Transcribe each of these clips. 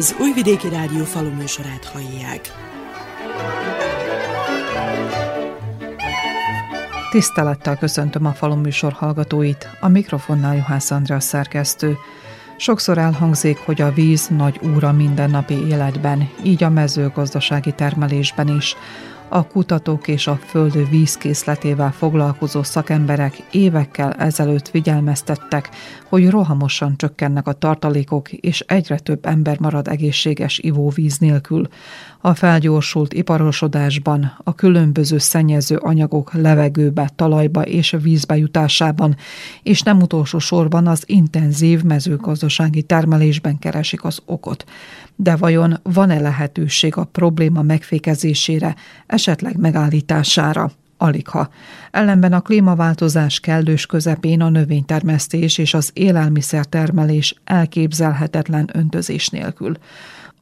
Az Újvidéki Rádió faluműsorát hallják. Tisztelettel köszöntöm a faluműsor hallgatóit, a mikrofonnál Juhász András szerkesztő. Sokszor elhangzik, hogy a víz nagy úra mindennapi életben, így a mezőgazdasági termelésben is. A kutatók és a föld vízkészletével foglalkozó szakemberek évekkel ezelőtt figyelmeztettek, hogy rohamosan csökkennek a tartalékok, és egyre több ember marad egészséges ivóvíz nélkül. A felgyorsult iparosodásban, a különböző szennyező anyagok levegőbe, talajba és vízbe jutásában, és nem utolsó sorban az intenzív mezőgazdasági termelésben keresik az okot. De vajon van-e lehetőség a probléma megfékezésére, esetleg megállítására? Aligha. Ellenben a klímaváltozás kellős közepén a növénytermesztés és az élelmiszertermelés elképzelhetetlen öntözés nélkül.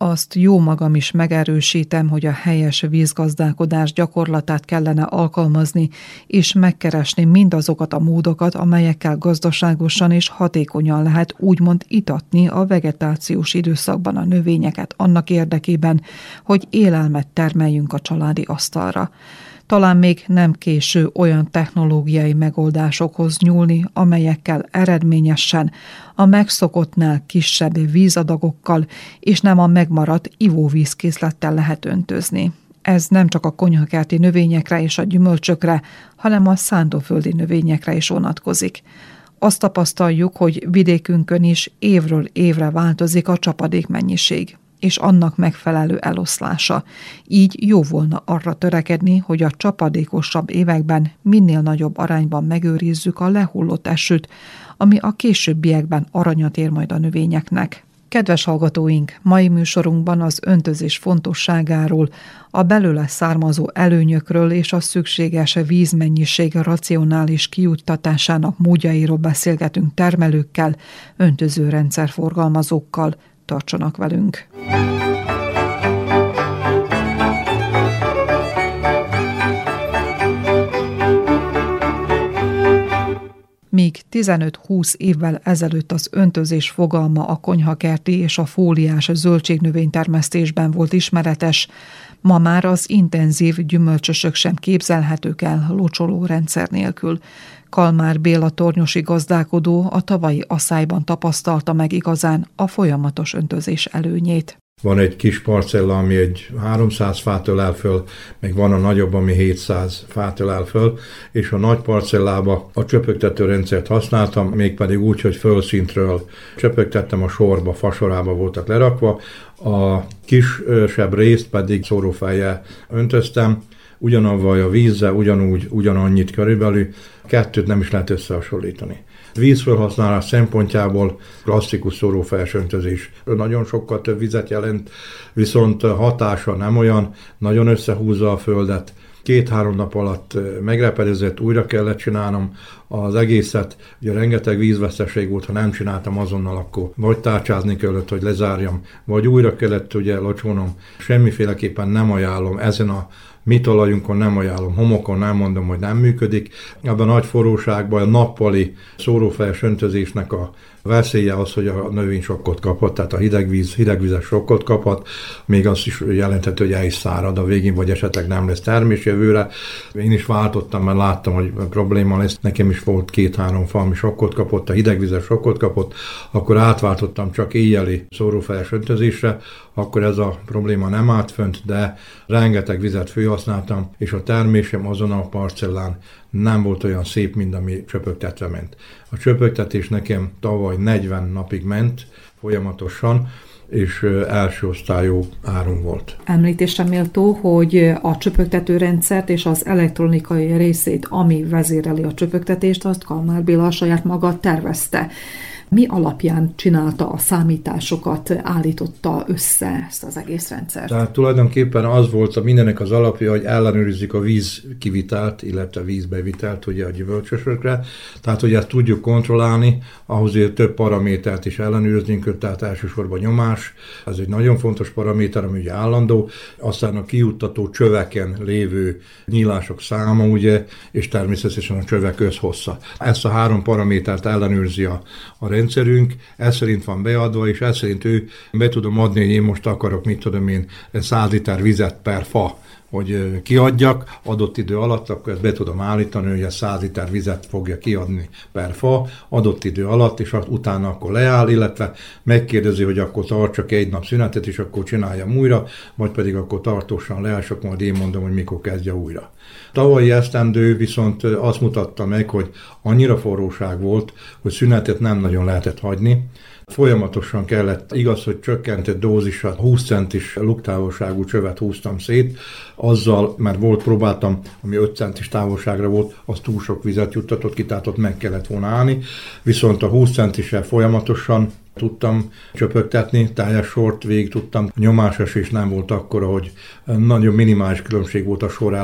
Azt jó magam is megerősítem, hogy a helyes vízgazdálkodás gyakorlatát kellene alkalmazni, és megkeresni mindazokat a módokat, amelyekkel gazdaságosan és hatékonyan lehet úgymond itatni a vegetációs időszakban a növényeket annak érdekében, hogy élelmet termeljünk a családi asztalra. Talán még nem késő olyan technológiai megoldásokhoz nyúlni, amelyekkel eredményesen a megszokottnál kisebb vízadagokkal és nem a megmaradt ivóvízkészlettel lehet öntözni. Ez nem csak a konyhakerti növényekre és a gyümölcsökre, hanem a szántóföldi növényekre is vonatkozik. Azt tapasztaljuk, hogy vidékünkön is évről évre változik a csapadék mennyiség és annak megfelelő eloszlása. Így jó volna arra törekedni, hogy a csapadékosabb években minél nagyobb arányban megőrizzük a lehullott esőt, ami a későbbiekben aranyat ér majd a növényeknek. Kedves hallgatóink, mai műsorunkban az öntözés fontosságáról, a belőle származó előnyökről és a szükséges vízmennyiség racionális kiuttatásának módjairól beszélgetünk termelőkkel, öntözőrendszer forgalmazókkal. Tartsanak velünk! Míg 15-20 évvel ezelőtt az öntözés fogalma a konyhakerti és a fóliás zöldségnövénytermesztésben volt ismeretes, ma már az intenzív gyümölcsösök sem képzelhetők el locsoló rendszer nélkül. Kalmár Béla tornyosi gazdálkodó a tavalyi asszályban tapasztalta meg igazán a folyamatos öntözés előnyét. Van egy kis parcella, ami egy 300 fát ölel föl, meg van a nagyobb, ami 700 fát ölel föl, és a nagy parcellába a csöpögtető rendszert használtam, mégpedig úgy, hogy fölszintről csöpögtettem a sorba, fasorába voltak lerakva, a kisebb részt pedig szórófejjel öntöztem, ugyanavval a vízzel, ugyanúgy, ugyanannyit körülbelül, kettőt nem is lehet összehasonlítani. Vízfelhasználás szempontjából klasszikus szórófejes öntözés nagyon sokkal több vizet jelent, viszont hatása nem olyan, nagyon összehúzza a földet, két-három nap alatt megrepedezett, újra kellett csinálnom az egészet. Ugye rengeteg vízveszteség volt, ha nem csináltam azonnal, akkor vagy tárcsázni kellett, hogy lezárjam, vagy újra kellett ugye locsónom. Semmiféleképpen nem ajánlom ezen a mi talajunkon nem ajánlom, homokon nem mondom, hogy nem működik. Ebben a nagy forróságban a nappali szórófejes öntözésnek a veszélye az, hogy a növény sokkot kaphat, tehát a hidegvíz, hidegvizes sokkot kaphat, még azt is jelenthető, hogy el is szárad a végén, vagy esetleg nem lesz termés jövőre. Én is váltottam, mert láttam, hogy probléma lesz. Nekem is volt két-három fa, ami sokkot kapott, a hidegvizes sokkot kapott, akkor átváltottam csak éjjeli szórófejes öntözésre, akkor ez a probléma nem állt fönt, de rengeteg vizet főhasználtam, és a termésem azon a parcellán nem volt olyan szép, mint ami csöpögtetve ment. A csöpögtetés nekem tavaly 40 napig ment folyamatosan, és első osztályú áron volt. Említésre méltó, hogy a csöpögtető rendszert és az elektronikai részét, ami vezéreli a csöpögtetést, azt Kalmár Béla saját maga tervezte mi alapján csinálta a számításokat, állította össze ezt az egész rendszert? Tehát tulajdonképpen az volt a mindenek az alapja, hogy ellenőrizzük a víz kivitelt, illetve vízbevitelt ugye a gyümölcsösökre. Tehát, hogy ezt tudjuk kontrollálni, ahhoz hogy több paramétert is ellenőriznünk, tehát elsősorban nyomás, ez egy nagyon fontos paraméter, ami ugye állandó, aztán a kijuttató csöveken lévő nyílások száma, ugye, és természetesen a csövek közhossza. Ezt a három paramétert ellenőrzi a, a rendszerünk, ez szerint van beadva, és ez szerint ő be tudom adni, hogy én most akarok, mit tudom én, 100 liter vizet per fa hogy kiadjak adott idő alatt, akkor ezt be tudom állítani, hogy a 100 liter vizet fogja kiadni per fa adott idő alatt, és utána akkor leáll, illetve megkérdezi, hogy akkor tartsak egy nap szünetet, és akkor csináljam újra, vagy pedig akkor tartósan akkor majd én mondom, hogy mikor kezdje újra. Tavalyi esztendő viszont azt mutatta meg, hogy annyira forróság volt, hogy szünetet nem nagyon lehetett hagyni, Folyamatosan kellett, igaz, hogy csökkentett dózisat, 20 centis luktávolságú csövet húztam szét, azzal, mert volt, próbáltam, ami 5 centis távolságra volt, az túl sok vizet juttatott ki, tehát ott meg kellett volna állni, viszont a 20 centisel folyamatosan tudtam csöpögtetni, teljes sort végig tudtam. A nyomásos is nem volt akkora, hogy nagyon minimális különbség volt a sor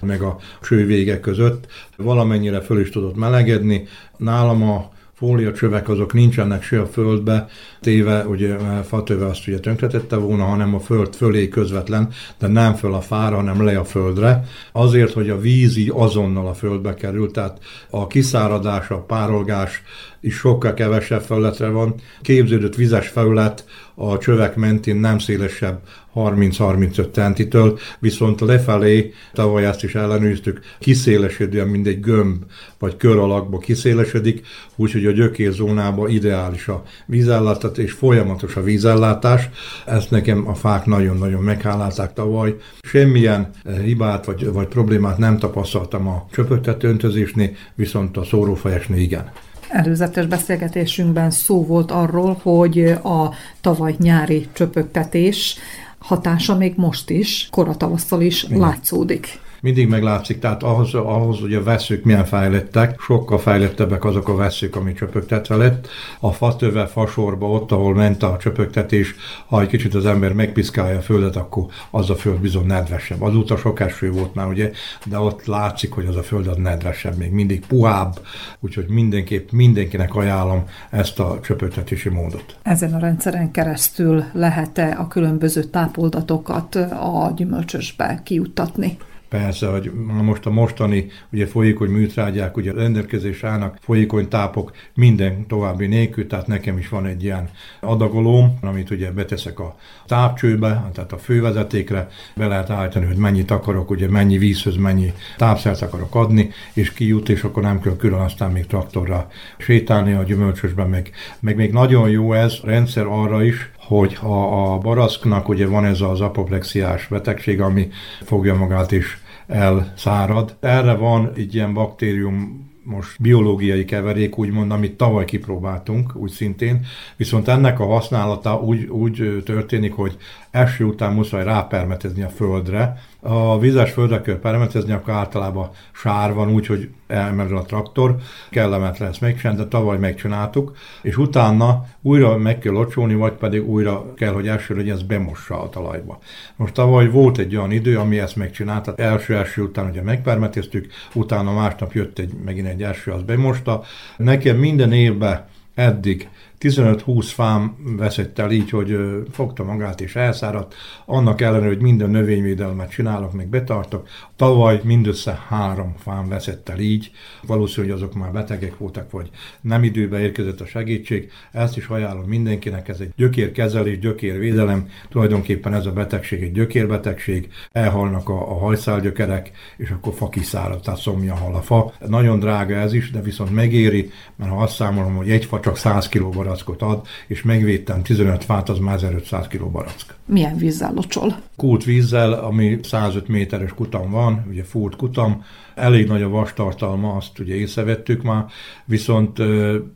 meg a cső vége között. Valamennyire föl is tudott melegedni. Nálam a fóliacsövek azok nincsenek se a földbe téve, ugye fatöve azt ugye tönkretette volna, hanem a föld fölé közvetlen, de nem föl a fára, hanem le a földre. Azért, hogy a víz így azonnal a földbe kerül, tehát a kiszáradás, a párolgás is sokkal kevesebb felületre van. Képződött vizes felület a csövek mentén nem szélesebb 30-35 centitől, viszont lefelé, tavaly ezt is ellenőriztük, kiszélesedően mindegy gömb vagy kör alakba kiszélesedik, úgyhogy a gyökérzónában ideális a vízellátás és folyamatos a vízellátás. Ezt nekem a fák nagyon-nagyon meghálálták tavaly. Semmilyen hibát vagy, vagy problémát nem tapasztaltam a csöpögtető öntözésnél, viszont a szórófejesnél igen. Előzetes beszélgetésünkben szó volt arról, hogy a tavaly nyári csöpögtetés hatása még most is, koratavasszal is Igen. látszódik mindig meglátszik, tehát ahhoz, ahhoz hogy a veszők milyen fejlettek, sokkal fejlettebbek azok a veszők, ami csöpögtetve lett. A fatöve, fasorba, ott, ahol ment a csöpögtetés, ha egy kicsit az ember megpiszkálja a földet, akkor az a föld bizony nedvesebb. Azóta sok eső volt már, ugye, de ott látszik, hogy az a föld az nedvesebb, még mindig puhább, úgyhogy mindenképp mindenkinek ajánlom ezt a csöpögtetési módot. Ezen a rendszeren keresztül lehet-e a különböző tápoldatokat a gyümölcsösbe kijuttatni? Persze, hogy most a mostani ugye folyékony műtrágyák, ugye rendelkezés állnak folyékony tápok minden további nélkül, tehát nekem is van egy ilyen adagolóm, amit ugye beteszek a tápcsőbe, tehát a fővezetékre, be lehet állítani, hogy mennyit akarok, ugye mennyi vízhöz mennyi tápszert akarok adni, és kijut, és akkor nem kell külön aztán még traktorra sétálni a gyümölcsösben, meg, meg még nagyon jó ez rendszer arra is, hogy ha a baraszknak ugye van ez az apoplexiás betegség, ami fogja magát is elszárad. Erre van egy ilyen baktérium most biológiai keverék, úgymond, amit tavaly kipróbáltunk, úgy szintén, viszont ennek a használata úgy, úgy történik, hogy eső után muszáj rápermetezni a földre. A vizes földre kell permetezni, akkor általában sár van, úgyhogy elmerül a traktor, kellemetlen ezt megcsinálni, de tavaly megcsináltuk, és utána újra meg kell locsolni, vagy pedig újra kell, hogy első legyen, ez bemossa a talajba. Most tavaly volt egy olyan idő, ami ezt megcsinálta, első-első után ugye megpermeteztük, utána másnap jött egy, megint egy első, az bemosta. Nekem minden évben eddig 15-20 fám veszett el így, hogy fogta magát és elszáradt, annak ellenére, hogy minden növényvédelmet csinálok, meg betartok. Tavaly mindössze három fám veszett el így, valószínű, hogy azok már betegek voltak, vagy nem időben érkezett a segítség. Ezt is ajánlom mindenkinek, ez egy gyökérkezelés, gyökérvédelem, tulajdonképpen ez a betegség egy gyökérbetegség, elhalnak a, a hajszálgyökerek, és akkor fa kiszárad, tehát szomja hal a fa. Nagyon drága ez is, de viszont megéri, mert ha azt számolom, hogy egy fa csak 100 kg barackot ad, és megvédtem 15 fát, az már 1500 kg barack. Milyen vízzel locsol? Kult vízzel, ami 105 méteres kutam van, ugye fúrt kutam, elég nagy a vastartalma, azt ugye észrevettük már, viszont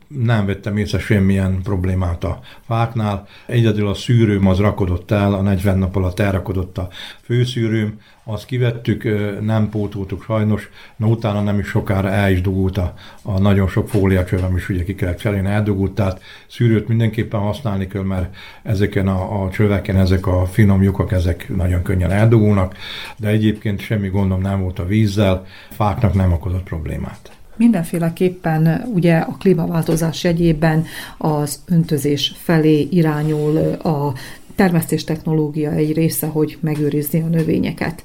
nem vettem észre semmilyen problémát a fáknál. Egyedül a szűrőm az rakodott el, a 40 nap alatt elrakodott a főszűrőm, azt kivettük, nem pótoltuk sajnos, na utána nem is sokára el is dugult a, a nagyon sok fóliacsövem is ugye ki kellett cserélni, eldugult, tehát szűrőt mindenképpen használni kell, mert ezeken a, a csöveken ezek a finom lyukak, ezek nagyon könnyen eldugulnak, de egyébként semmi gondom nem volt a vízzel, fáknak nem okozott problémát. Mindenféleképpen ugye a klímaváltozás jegyében az öntözés felé irányul a termesztés technológia egy része, hogy megőrizni a növényeket.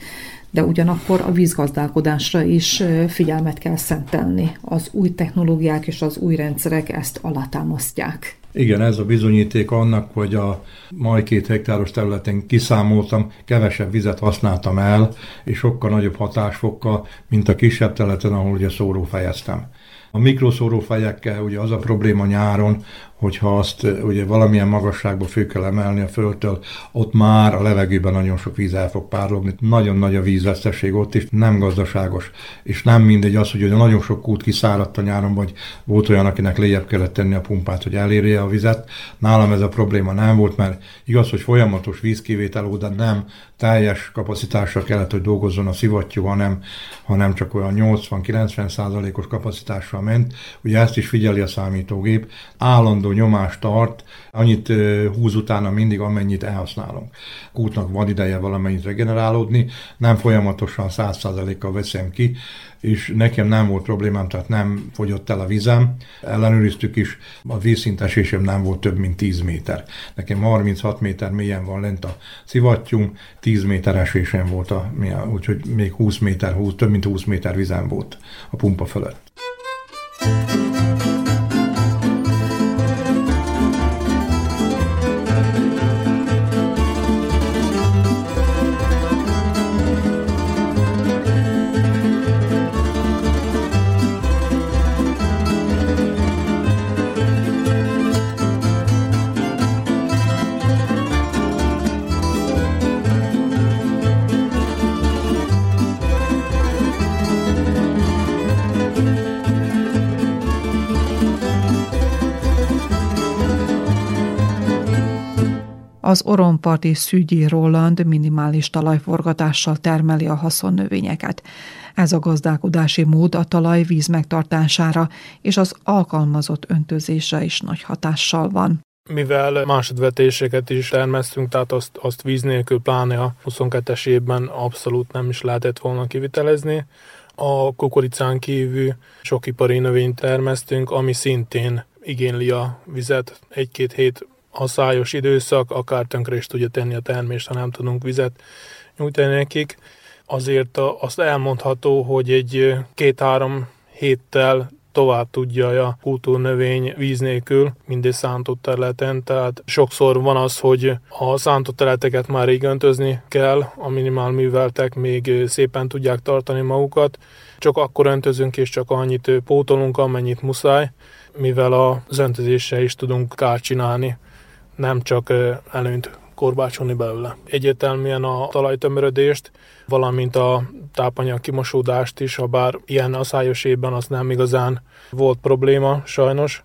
de ugyanakkor a vízgazdálkodásra is figyelmet kell szentelni. Az új technológiák és az új rendszerek ezt alátámasztják. Igen, ez a bizonyíték annak, hogy a mai két hektáros területen kiszámoltam, kevesebb vizet használtam el, és sokkal nagyobb hatásfokkal, mint a kisebb területen, ahol ugye szórófejeztem. A mikroszórófejekkel ugye az a probléma nyáron, hogyha azt ugye valamilyen magasságba fő kell emelni a földtől, ott már a levegőben nagyon sok víz el fog párologni. Nagyon nagy a vízveszteség ott is, nem gazdaságos. És nem mindegy az, hogy ugye nagyon sok kút kiszáradt a nyáron, vagy volt olyan, akinek lejjebb kellett tenni a pumpát, hogy elérje a vizet. Nálam ez a probléma nem volt, mert igaz, hogy folyamatos vízkivétel oda nem teljes kapacitásra kellett, hogy dolgozzon a szivattyú, hanem, hanem csak olyan 80-90 százalékos kapacitással ment. Ugye ezt is figyeli a számítógép. Állandó nyomást tart, annyit húz utána mindig, amennyit elhasználunk. Kútnak van ideje valamennyit regenerálódni, nem folyamatosan 100%-kal veszem ki, és nekem nem volt problémám, tehát nem fogyott el a vizem. Ellenőriztük is, a vízszintesésem nem volt több, mint 10 méter. Nekem 36 méter mélyen van lent a szivattyúm, 10 méter esésem volt, a, úgyhogy még 20 méter, 20, több mint 20 méter vizem volt a pumpa fölött. thank you Az oromparti Szügyi Roland minimális talajforgatással termeli a haszonnövényeket. Ez a gazdálkodási mód a talaj víz megtartására és az alkalmazott öntözésre is nagy hatással van. Mivel másodvetéseket is termesztünk, tehát azt, azt víz nélkül pláne a 22-es évben abszolút nem is lehetett volna kivitelezni. A kukoricán kívül sok ipari növényt termesztünk, ami szintén igényli a vizet. Egy-két hét a szájos időszak akár tönkre is tudja tenni a termést, ha nem tudunk vizet nyújtani nekik. Azért azt elmondható, hogy egy két-három héttel tovább tudja a kultúrnövény víz nélkül, mindegy szántott területen, tehát sokszor van az, hogy a szántott területeket már rég öntözni kell, a minimál műveltek még szépen tudják tartani magukat, csak akkor öntözünk és csak annyit pótolunk, amennyit muszáj, mivel az öntözéssel is tudunk kárt csinálni nem csak előnyt korbácsolni belőle. Egyértelműen a talajtömörödést, valamint a tápanyag kimosódást is, ha bár ilyen aszályos évben az nem igazán volt probléma sajnos,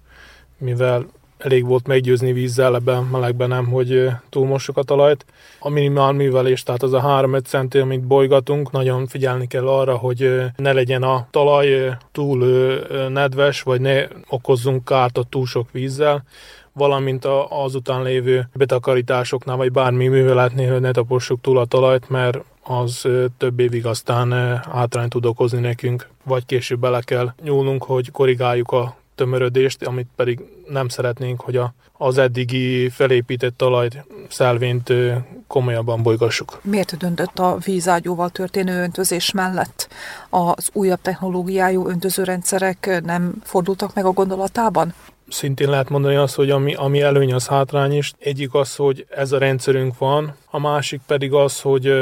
mivel elég volt meggyőzni vízzel, ebben melegben nem, hogy túlmossuk a talajt. A minimál művelés, tehát az a 3-5 centi, amit bolygatunk, nagyon figyelni kell arra, hogy ne legyen a talaj túl nedves, vagy ne okozzunk kárt a túl sok vízzel, valamint a, azután lévő betakarításoknál, vagy bármi műveletnél, hogy ne tapossuk túl a talajt, mert az több évig aztán átrány tud okozni nekünk, vagy később bele kell nyúlnunk, hogy korrigáljuk a tömörödést, amit pedig nem szeretnénk, hogy a, az eddigi felépített talajt, szelvényt komolyabban bolygassuk. Miért döntött a vízágyúval történő öntözés mellett? Az újabb technológiájú öntözőrendszerek nem fordultak meg a gondolatában? Szintén lehet mondani azt, hogy ami, ami előny, az hátrány is. Egyik az, hogy ez a rendszerünk van, a másik pedig az, hogy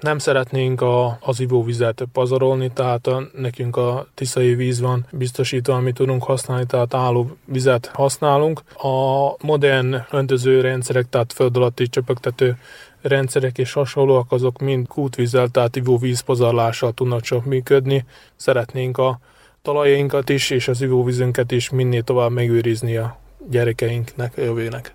nem szeretnénk a, az ivóvizet pazarolni, tehát a, nekünk a tiszai víz van biztosítva, amit tudunk használni, tehát álló vizet használunk. A modern öntöző rendszerek, tehát föld alatti csöpögtető rendszerek és hasonlóak, azok mind kútvízzel, tehát ivóvíz pazarlással tudnak csak működni. Szeretnénk a talajainkat is, és az ivóvízünket is minél tovább megőrizni a gyerekeinknek, a jövőnek.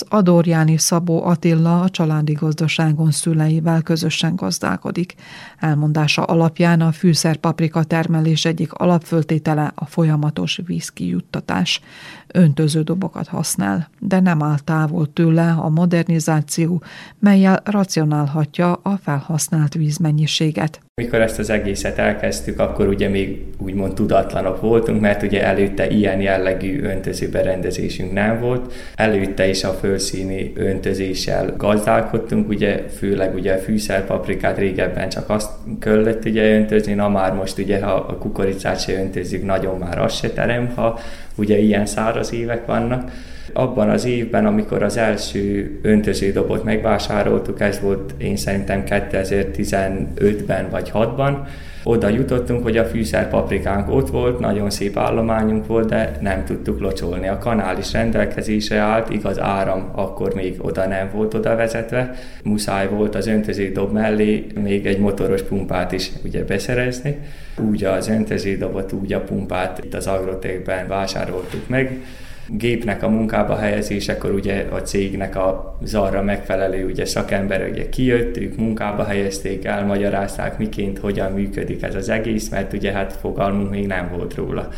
Az Adorjáni Szabó Attila a családi gazdaságon szüleivel közösen gazdálkodik. Elmondása alapján a fűszerpaprika termelés egyik alapföltétele a folyamatos vízkijuttatás. Öntöződobokat használ, de nem áll távol tőle a modernizáció, melyel racionálhatja a felhasznált vízmennyiséget. Mikor ezt az egészet elkezdtük, akkor ugye még úgymond tudatlanok voltunk, mert ugye előtte ilyen jellegű öntözőberendezésünk nem volt. Előtte is a fölszíni öntözéssel gazdálkodtunk, ugye főleg ugye a fűszerpaprikát régebben csak azt kellett ugye öntözni, na már most ugye ha a kukoricát se öntözzük, nagyon már az se terem, ha ugye ilyen száraz évek vannak abban az évben, amikor az első öntöződobot megvásároltuk, ez volt én szerintem 2015-ben vagy 6-ban, oda jutottunk, hogy a fűszer paprikánk ott volt, nagyon szép állományunk volt, de nem tudtuk locsolni. A kanál is rendelkezésre állt, igaz áram akkor még oda nem volt oda vezetve. Muszáj volt az öntöződob mellé még egy motoros pumpát is ugye beszerezni. Úgy az öntöződobot, úgy a pumpát itt az agrotékben vásároltuk meg gépnek a munkába helyezésekor ugye a cégnek a zarra megfelelő ugye szakember ugye kijött, ők munkába helyezték, elmagyarázták miként, hogyan működik ez az egész, mert ugye hát fogalmunk még nem volt róla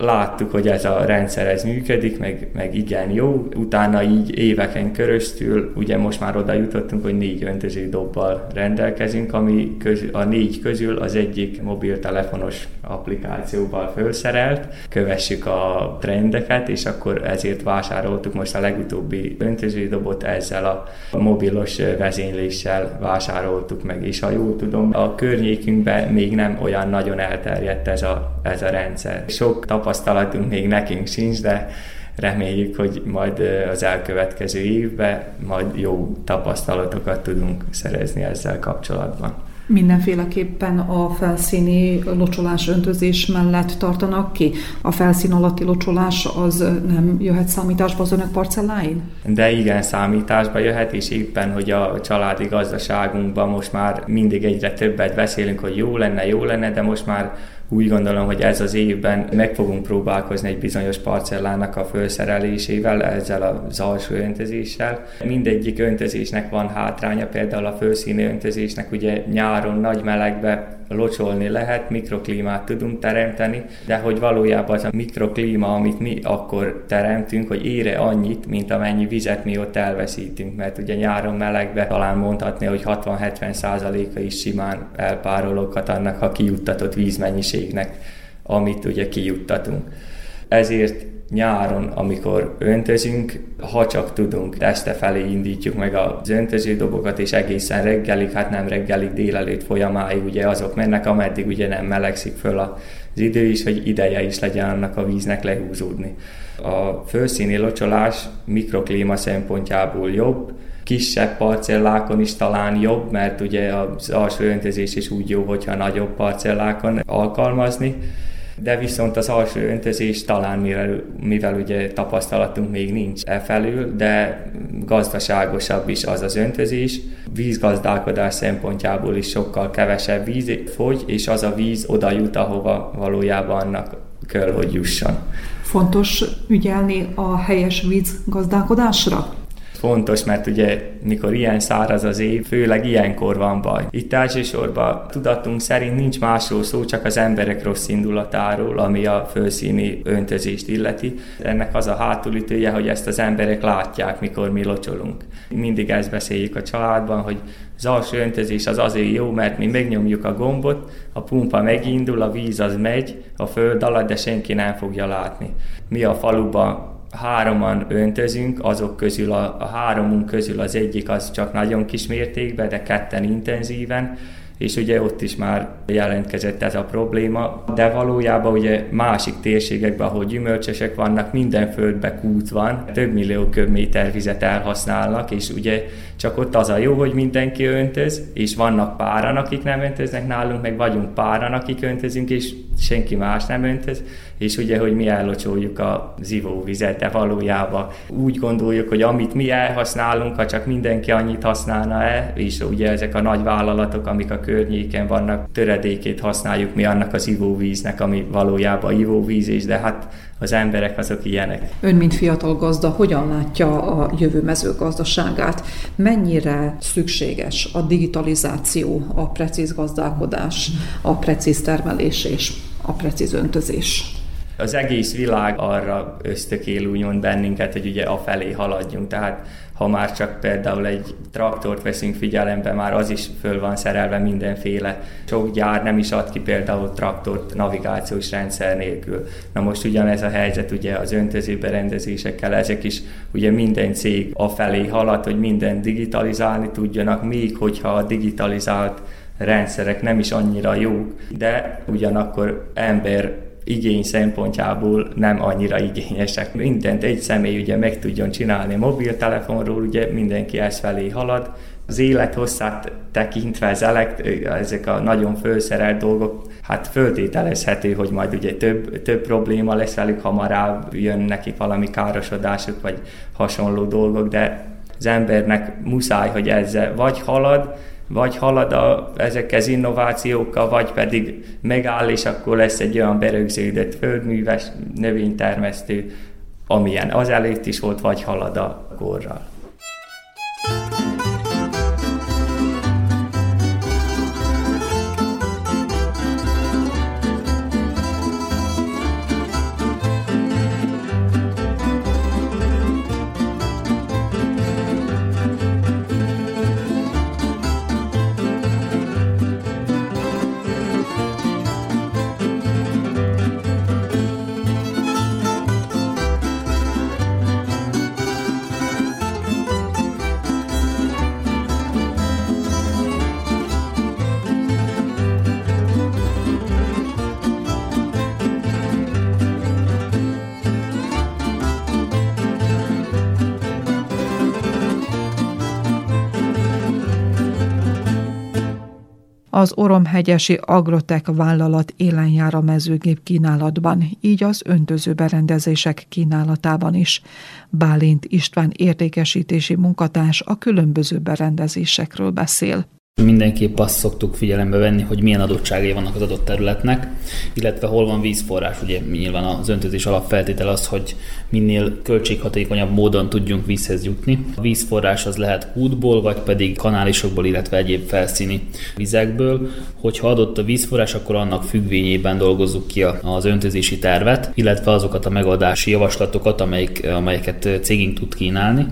láttuk, hogy ez a rendszer ez működik, meg, meg igen jó. Utána így éveken köröztül, ugye most már oda jutottunk, hogy négy öntöző dobbal rendelkezünk, ami közül, a négy közül az egyik mobiltelefonos applikációval felszerelt. Kövessük a trendeket, és akkor ezért vásároltuk most a legutóbbi öntöződobot ezzel a mobilos vezényléssel vásároltuk meg, és ha jól tudom, a környékünkben még nem olyan nagyon elterjedt ez a, ez a rendszer. Sok tapasztalat tapasztalatunk még nekünk sincs, de reméljük, hogy majd az elkövetkező évben majd jó tapasztalatokat tudunk szerezni ezzel kapcsolatban. Mindenféleképpen a felszíni locsolás öntözés mellett tartanak ki. A felszín alatti locsolás az nem jöhet számításba az önök parcelláin? De igen, számításba jöhet, és éppen, hogy a családi gazdaságunkban most már mindig egyre többet beszélünk, hogy jó lenne, jó lenne, de most már úgy gondolom, hogy ez az évben meg fogunk próbálkozni egy bizonyos parcellának a felszerelésével, ezzel az alsó öntözéssel. Mindegyik öntözésnek van hátránya, például a fölszíni öntözésnek ugye nyáron nagy melegbe locsolni lehet, mikroklímát tudunk teremteni, de hogy valójában az a mikroklíma, amit mi akkor teremtünk, hogy ére annyit, mint amennyi vizet mi ott elveszítünk, mert ugye nyáron melegbe talán mondhatni, hogy 60-70 százaléka is simán elpárolókat annak, ha kijuttatott vízmennyiségnek, amit ugye kijuttatunk. Ezért nyáron, amikor öntözünk, ha csak tudunk, este felé indítjuk meg az öntöződobokat, és egészen reggelig, hát nem reggelig, délelőtt folyamáig ugye azok mennek, ameddig ugye nem melegszik föl az idő is, hogy ideje is legyen annak a víznek lehúzódni. A fölszíni locsolás mikroklíma szempontjából jobb, kisebb parcellákon is talán jobb, mert ugye az alsó öntözés is úgy jó, hogyha nagyobb parcellákon alkalmazni, de viszont az alsó öntözés talán, mivel, mivel ugye tapasztalatunk még nincs e felül, de gazdaságosabb is az az öntözés. Vízgazdálkodás szempontjából is sokkal kevesebb víz fogy, és az a víz oda jut, ahova valójában annak kell, hogy jusson. Fontos ügyelni a helyes vízgazdálkodásra? Fontos, mert ugye mikor ilyen száraz az év, főleg ilyenkor van baj. Itt elsősorban tudatunk szerint nincs másról szó, csak az emberek rossz indulatáról, ami a fölszíni öntözést illeti. Ennek az a hátulütője, hogy ezt az emberek látják, mikor mi locsolunk. Mindig ezt beszéljük a családban, hogy az alsó öntözés az azért jó, mert mi megnyomjuk a gombot, a pumpa megindul, a víz az megy a föld alatt, de senki nem fogja látni. Mi a faluban hároman öntözünk, azok közül a, a háromunk közül az egyik az csak nagyon kis mértékben, de ketten intenzíven, és ugye ott is már jelentkezett ez a probléma, de valójában ugye másik térségekben, ahol gyümölcsösek vannak, minden földbe kút van, több millió köbméter vizet elhasználnak, és ugye csak ott az a jó, hogy mindenki öntöz, és vannak páran, akik nem öntöznek nálunk, meg vagyunk páran, akik öntözünk, és senki más nem öntöz, és ugye, hogy mi ellocsoljuk a zivóvizet, de valójában úgy gondoljuk, hogy amit mi elhasználunk, ha csak mindenki annyit használna-e, és ugye ezek a nagy vállalatok, amik a környéken vannak, töredékét használjuk mi annak az ivóvíznek, ami valójában ivóvíz, és de hát az emberek azok ilyenek. Ön, mint fiatal gazda, hogyan látja a jövő mezőgazdaságát? Mennyire szükséges a digitalizáció, a precíz gazdálkodás, a precíz termelés és a precíz öntözés? Az egész világ arra ösztökél úgymond bennünket, hogy ugye afelé haladjunk. Tehát ha már csak például egy traktort veszünk figyelembe, már az is föl van szerelve mindenféle. Sok gyár nem is ad ki például traktort navigációs rendszer nélkül. Na most ugyanez a helyzet ugye az öntöző berendezésekkel, ezek is ugye minden cég afelé halad, hogy minden digitalizálni tudjanak, még hogyha a digitalizált rendszerek nem is annyira jók, de ugyanakkor ember igény szempontjából nem annyira igényesek. Mindent egy személy ugye meg tudjon csinálni mobiltelefonról, ugye mindenki ez felé halad. Az élet hosszát tekintve az elekt, ezek a nagyon fölszerelt dolgok, hát föltételezhető, hogy majd ugye több, több probléma lesz velük, hamarabb jön nekik valami károsodásuk, vagy hasonló dolgok, de az embernek muszáj, hogy ezzel vagy halad, vagy halad a, ezek az innovációkkal, vagy pedig megáll, és akkor lesz egy olyan berögződött földműves növénytermesztő, amilyen az előtt is volt, vagy halad a korral. Az Oromhegyesi Agrotek vállalat élen jár a mezőgép kínálatban, így az öntöző berendezések kínálatában is. Bálint István értékesítési munkatárs a különböző berendezésekről beszél. Mindenképp azt szoktuk figyelembe venni, hogy milyen adottságai vannak az adott területnek, illetve hol van vízforrás. Ugye nyilván az öntözés alapfeltétel az, hogy minél költséghatékonyabb módon tudjunk vízhez jutni. A vízforrás az lehet útból, vagy pedig kanálisokból, illetve egyéb felszíni vizekből. Hogyha adott a vízforrás, akkor annak függvényében dolgozzuk ki az öntözési tervet, illetve azokat a megoldási javaslatokat, amelyik, amelyeket cégünk tud kínálni.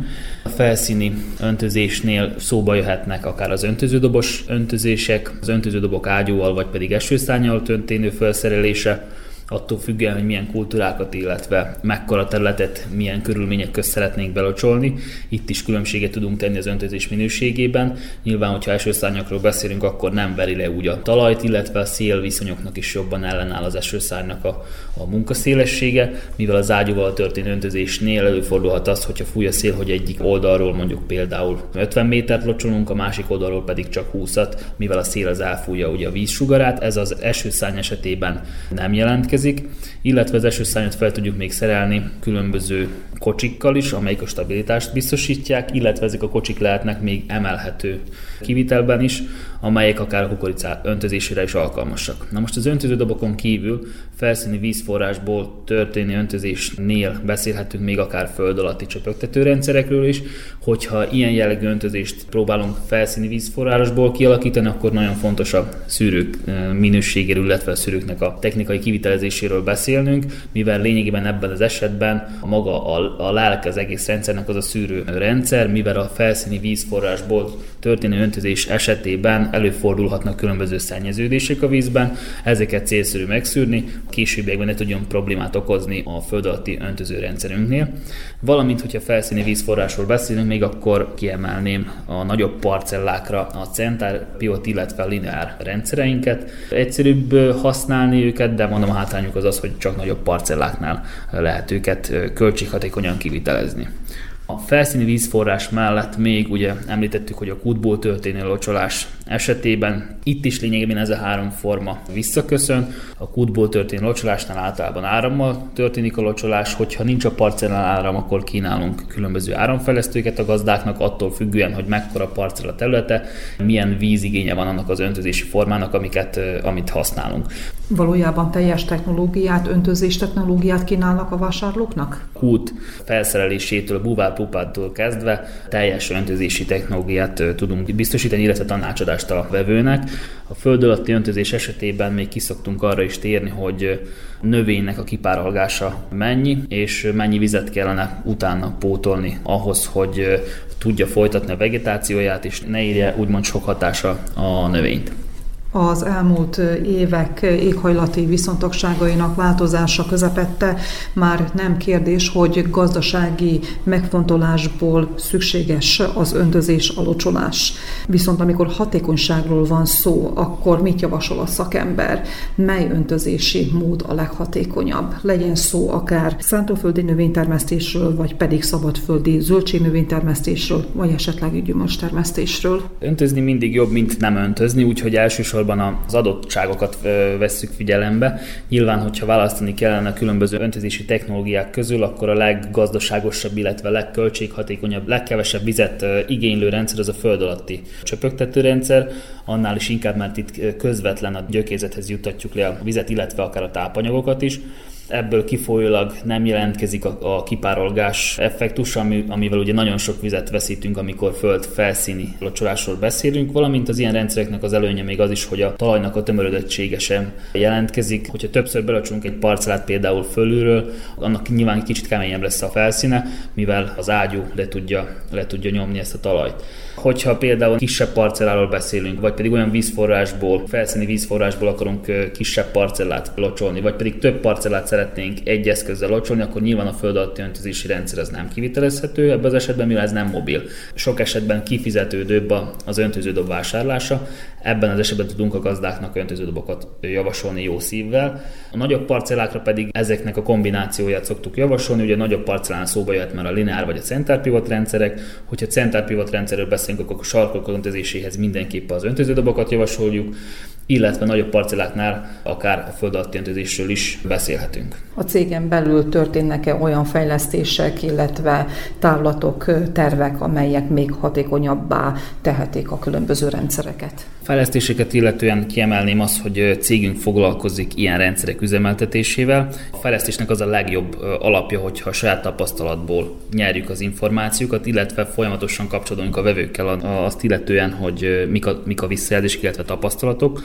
A felszíni öntözésnél szóba jöhetnek akár az öntöződobos öntözések, az öntöződobok ágyúval vagy pedig esőszányal történő felszerelése, attól függően, hogy milyen kultúrákat, illetve mekkora területet, milyen körülmények közt szeretnénk belocsolni. Itt is különbséget tudunk tenni az öntözés minőségében. Nyilván, hogyha esőszárnyakról beszélünk, akkor nem veri le úgy a talajt, illetve a szélviszonyoknak is jobban ellenáll az esőszárnynak a, a munkaszélessége, mivel az ágyúval történő öntözésnél előfordulhat az, hogyha fúj a szél, hogy egyik oldalról mondjuk például 50 métert locsolunk, a másik oldalról pedig csak 20-at, mivel a szél az elfújja ugye a vízsugarát. Ez az esőszárny esetében nem jelentkezik, illetve az esőszárnyat fel tudjuk még szerelni különböző kocsikkal is, amelyik a stabilitást biztosítják, illetve ezek a kocsik lehetnek még emelhető kivitelben is, amelyek akár a kukoricá öntözésére is alkalmasak. Na most az öntöződobokon kívül felszíni vízforrásból történő öntözésnél beszélhetünk még akár föld alatti csöpögtető rendszerekről is, hogyha ilyen jellegű öntözést próbálunk felszíni vízforrásból kialakítani, akkor nagyon fontos a szűrők minőségéről, illetve a szűrőknek a technikai kivitelezéséről beszélnünk, mivel lényegében ebben az esetben a maga a, a lelke az egész rendszernek az a szűrő rendszer, mivel a felszíni vízforrásból történő öntözés esetében előfordulhatnak különböző szennyeződések a vízben, ezeket célszerű megszűrni, későbbiekben ne tudjon problémát okozni a föld alatti öntözőrendszerünknél. Valamint, hogyha felszíni vízforrásról beszélünk, még akkor kiemelném a nagyobb parcellákra a centár, piot, illetve a lineár rendszereinket. Egyszerűbb használni őket, de mondom a hátrányuk az az, hogy csak nagyobb parcelláknál lehet őket költséghatékonyan kivitelezni. A felszíni vízforrás mellett még ugye említettük, hogy a kútból történő locsolás esetében itt is lényegében ez a három forma visszaköszön. A kútból történő locsolásnál általában árammal történik a locsolás, hogyha nincs a parcellán áram, akkor kínálunk különböző áramfejlesztőket a gazdáknak, attól függően, hogy mekkora parcella területe, milyen vízigénye van annak az öntözési formának, amiket, amit használunk. Valójában teljes technológiát, öntözés technológiát kínálnak a vásárlóknak? Kút felszerelésétől, búvárpupától kezdve teljes öntözési technológiát tudunk biztosítani, illetve tanácsadást a vevőnek. A föld alatti öntözés esetében még kiszoktunk arra is térni, hogy növénynek a kipárolgása mennyi, és mennyi vizet kellene utána pótolni ahhoz, hogy tudja folytatni a vegetációját, és ne érje úgymond sok hatása a növényt az elmúlt évek éghajlati viszontagságainak változása közepette már nem kérdés, hogy gazdasági megfontolásból szükséges az öntözés, a. Viszont amikor hatékonyságról van szó, akkor mit javasol a szakember? Mely öntözési mód a leghatékonyabb? Legyen szó akár szántóföldi növénytermesztésről, vagy pedig szabadföldi zöldségnövénytermesztésről, vagy esetleg gyümölcstermesztésről. Öntözni mindig jobb, mint nem öntözni, úgyhogy elsősorban elsősorban az adottságokat vesszük figyelembe. Nyilván, hogyha választani kellene a különböző öntözési technológiák közül, akkor a leggazdaságosabb, illetve legköltséghatékonyabb, legkevesebb vizet igénylő rendszer az a föld alatti csöpögtető rendszer, annál is inkább, mert itt közvetlen a gyökézethez juttatjuk le a vizet, illetve akár a tápanyagokat is ebből kifolyólag nem jelentkezik a, a kipárolgás effektus, ami, amivel ugye nagyon sok vizet veszítünk, amikor föld felszíni locsolásról beszélünk, valamint az ilyen rendszereknek az előnye még az is, hogy a talajnak a tömörödöttsége sem jelentkezik. Hogyha többször belocsolunk egy parcellát például fölülről, annak nyilván kicsit keményebb lesz a felszíne, mivel az ágyú le tudja, le tudja nyomni ezt a talajt. Hogyha például kisebb parcelláról beszélünk, vagy pedig olyan vízforrásból, felszíni vízforrásból akarunk kisebb parcellát locsolni, vagy pedig több parcellát szeretnénk egy eszközzel locsolni, akkor nyilván a föld alatti öntözési rendszer az nem kivitelezhető, ebben az esetben mivel ez nem mobil. Sok esetben kifizetődőbb az öntöződob vásárlása, ebben az esetben tudunk a gazdáknak öntöződobokat javasolni jó szívvel. A nagyobb parcellákra pedig ezeknek a kombinációját szoktuk javasolni, ugye a nagyobb parcellán szóba jöhet már a lineár vagy a center pivot rendszerek, hogyha center pivot rendszerről beszélünk, akkor a sarkok öntözéséhez mindenképpen az öntöződobokat javasoljuk, illetve nagyobb parcelláknál akár a föld alatti is beszélhetünk. A cégen belül történnek-e olyan fejlesztések, illetve távlatok, tervek, amelyek még hatékonyabbá tehetik a különböző rendszereket? Fejlesztéseket illetően kiemelném azt, hogy cégünk foglalkozik ilyen rendszerek üzemeltetésével. A fejlesztésnek az a legjobb alapja, hogyha a saját tapasztalatból nyerjük az információkat, illetve folyamatosan kapcsolódunk a vevőkkel azt illetően, hogy mik a, mik a visszajelzések, illetve tapasztalatok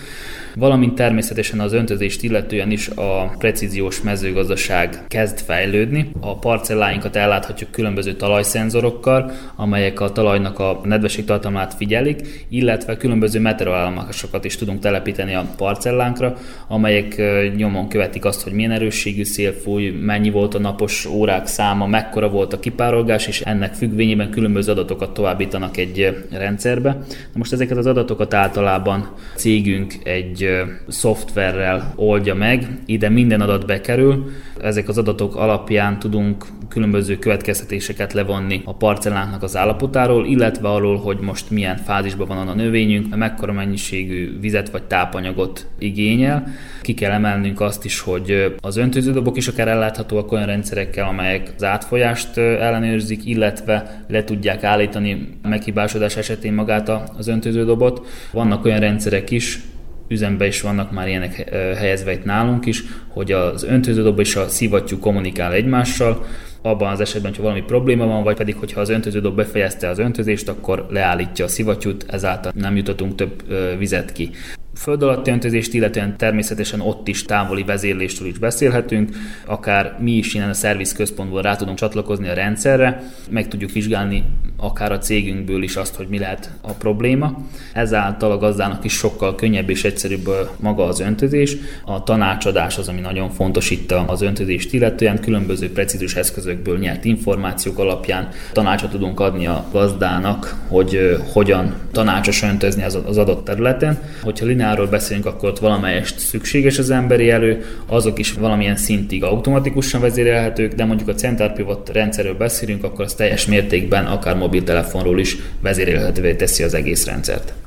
valamint természetesen az öntözést illetően is a precíziós mezőgazdaság kezd fejlődni. A parcelláinkat elláthatjuk különböző talajszenzorokkal, amelyek a talajnak a nedvességtartalmát figyelik, illetve különböző meteorállomásokat is tudunk telepíteni a parcellánkra, amelyek nyomon követik azt, hogy milyen erősségű szél fúj, mennyi volt a napos órák száma, mekkora volt a kipárolgás, és ennek függvényében különböző adatokat továbbítanak egy rendszerbe. Na most ezeket az adatokat általában cégünk egy szoftverrel oldja meg, ide minden adat bekerül, ezek az adatok alapján tudunk különböző következtetéseket levonni a parcellánknak az állapotáról, illetve arról, hogy most milyen fázisban van a növényünk, mekkora mennyiségű vizet vagy tápanyagot igényel. Ki kell emelnünk azt is, hogy az öntöződobok is akár elláthatóak olyan rendszerekkel, amelyek az átfolyást ellenőrzik, illetve le tudják állítani meghibásodás esetén magát az öntöződobot. Vannak olyan rendszerek is, üzembe is vannak már ilyenek helyezve itt nálunk is, hogy az öntöződob és a szivattyú kommunikál egymással, abban az esetben, hogyha valami probléma van, vagy pedig, hogyha az öntöződob befejezte az öntözést, akkor leállítja a szivattyút, ezáltal nem jutatunk több vizet ki. Föld alatti öntözést, illetően természetesen ott is távoli vezérléstől is beszélhetünk, akár mi is innen a szerviz központból rá tudunk csatlakozni a rendszerre, meg tudjuk vizsgálni akár a cégünkből is azt, hogy mi lehet a probléma. Ezáltal a gazdának is sokkal könnyebb és egyszerűbb maga az öntözés. A tanácsadás az, ami nagyon fontos itt az öntözést illetően, különböző precízus eszközökből nyert információk alapján tanácsot tudunk adni a gazdának, hogy hogyan tanácsos öntözni az adott területen. Hogyha lineáról beszélünk, akkor ott valamelyest szükséges az emberi elő, azok is valamilyen szintig automatikusan vezérelhetők, de mondjuk a Center Pivot rendszerről beszélünk, akkor az teljes mértékben akár mobiltelefonról is vezérelhetővé teszi az egész rendszert.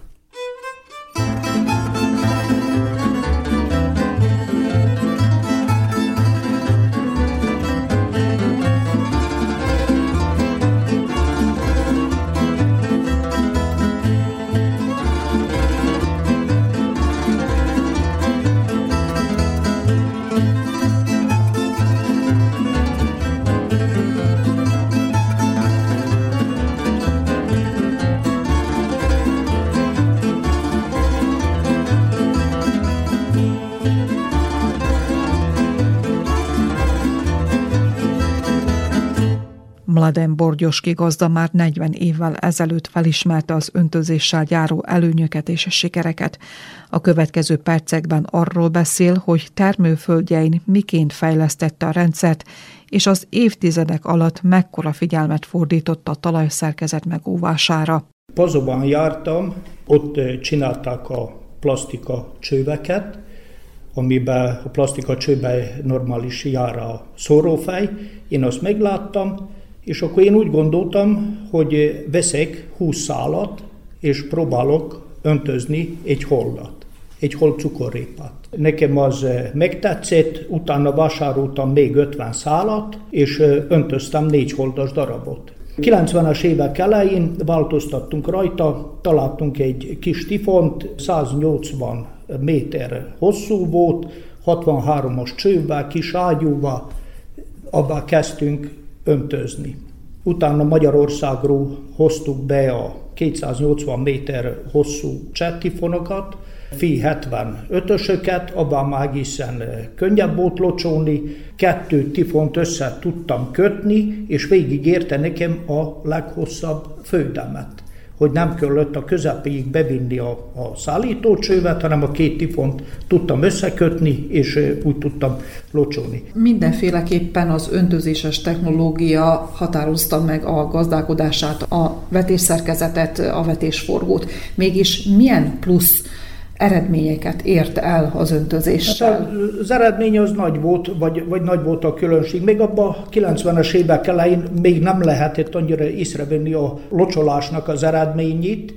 Borgyoski gazda már 40 évvel ezelőtt felismerte az öntözéssel járó előnyöket és sikereket. A következő percekben arról beszél, hogy termőföldjein miként fejlesztette a rendszert, és az évtizedek alatt mekkora figyelmet fordított a talajszerkezet megóvására. Pazóban jártam, ott csinálták a plastika csöveket, amiben a plastika csőbe normális jár a szórófej. Én azt megláttam, és akkor én úgy gondoltam, hogy veszek 20 szálat, és próbálok öntözni egy holdat, egy hol cukorrépát. Nekem az megtetszett, utána vásároltam még 50 szálat, és öntöztem négy holdas darabot. 90-es évek elején változtattunk rajta, találtunk egy kis tifont, 180 méter hosszú volt, 63-as csővel, kis ágyúval, abba kezdtünk öntözni. Utána Magyarországról hoztuk be a 280 méter hosszú csettifonokat, fi 75-ösöket, abban már egészen könnyebb volt locsolni, kettő tifont össze tudtam kötni, és végig érte nekem a leghosszabb fődemet hogy nem kellett a közepéig bevinni a, a szállítócsővet, hanem a két tifont tudtam összekötni, és úgy tudtam locsolni. Mindenféleképpen az öntözéses technológia határozta meg a gazdálkodását, a vetésszerkezetet, a vetésforgót. Mégis milyen plusz eredményeket ért el az öntözéssel? Hát az eredmény az nagy volt, vagy, vagy nagy volt a különbség. Még abban a 90-es évek elején még nem lehetett annyira észrevenni a locsolásnak az eredményét,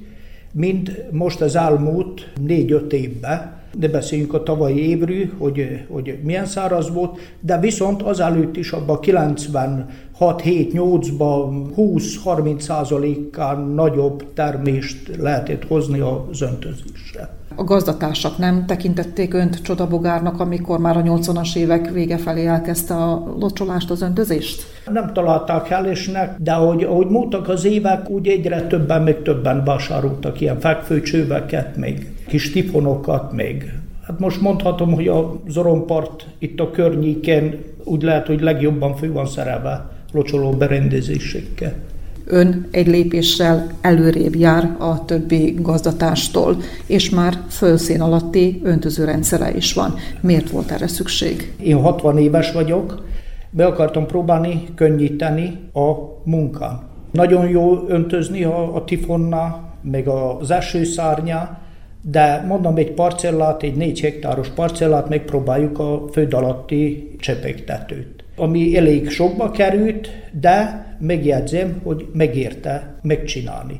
mint most az elmúlt 4-5 évben. De beszéljünk a tavalyi évről, hogy, hogy milyen száraz volt, de viszont az előtt is abban 96-7-8-ban 20-30 százalékkal nagyobb termést lehetett hozni az öntözéssel a gazdatársak nem tekintették önt csodabogárnak, amikor már a 80-as évek vége felé elkezdte a locsolást, az öntözést? Nem találták helyesnek, de ahogy, ahogy múltak az évek, úgy egyre többen, még többen vásároltak ilyen fekvőcsőveket, még kis tifonokat, még Hát most mondhatom, hogy a Zorompart itt a környéken úgy lehet, hogy legjobban fő van szerelve locsoló berendezésekkel ön egy lépéssel előrébb jár a többi gazdatástól, és már fölszín alatti öntözőrendszere is van. Miért volt erre szükség? Én 60 éves vagyok, be akartam próbálni könnyíteni a munkán. Nagyon jó öntözni a, a tifonna, meg az esőszárnya, de mondom, egy parcellát, egy 4 hektáros parcellát megpróbáljuk a föld alatti csepegtetőt, ami elég sokba került, de megjegyzem, hogy megérte megcsinálni.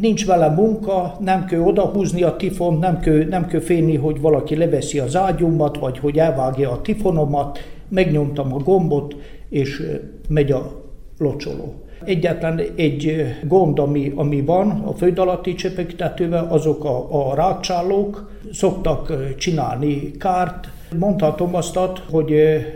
Nincs vele munka, nem kell odahúzni a tifont, nem kell, nem kell félni, hogy valaki leveszi az ágyumat, vagy hogy elvágja a tifonomat, megnyomtam a gombot, és megy a locsoló. Egyetlen egy gond, ami, ami van a föld alatti csepegtetővel, azok a, a rákcsálók szoktak csinálni kárt. Mondhatom azt, hogy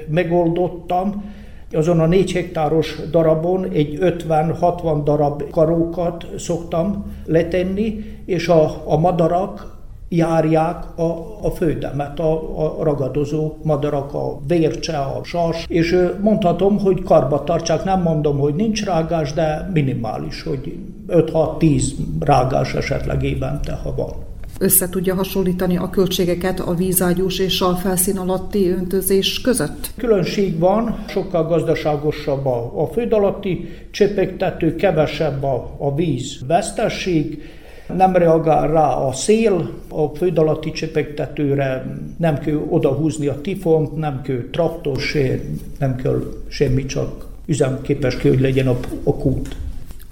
megoldottam, azon a négy hektáros darabon egy 50-60 darab karókat szoktam letenni, és a, a madarak járják a, a földemet, a, a ragadozó madarak, a vércse, a sas, és mondhatom, hogy karba tartsák, nem mondom, hogy nincs rágás, de minimális, hogy 5-6-10 rágás esetleg évente, ha van össze tudja hasonlítani a költségeket a vízágyús és a felszín alatti öntözés között? Különbség van, sokkal gazdaságosabb a, a föld alatti csepegtető, kevesebb a, víz vesztesség, nem reagál rá a szél, a föld alatti csepegtetőre nem kell odahúzni a tifont, nem kell traktor se, nem kell semmi, csak üzemképes kell, hogy legyen a, a kút.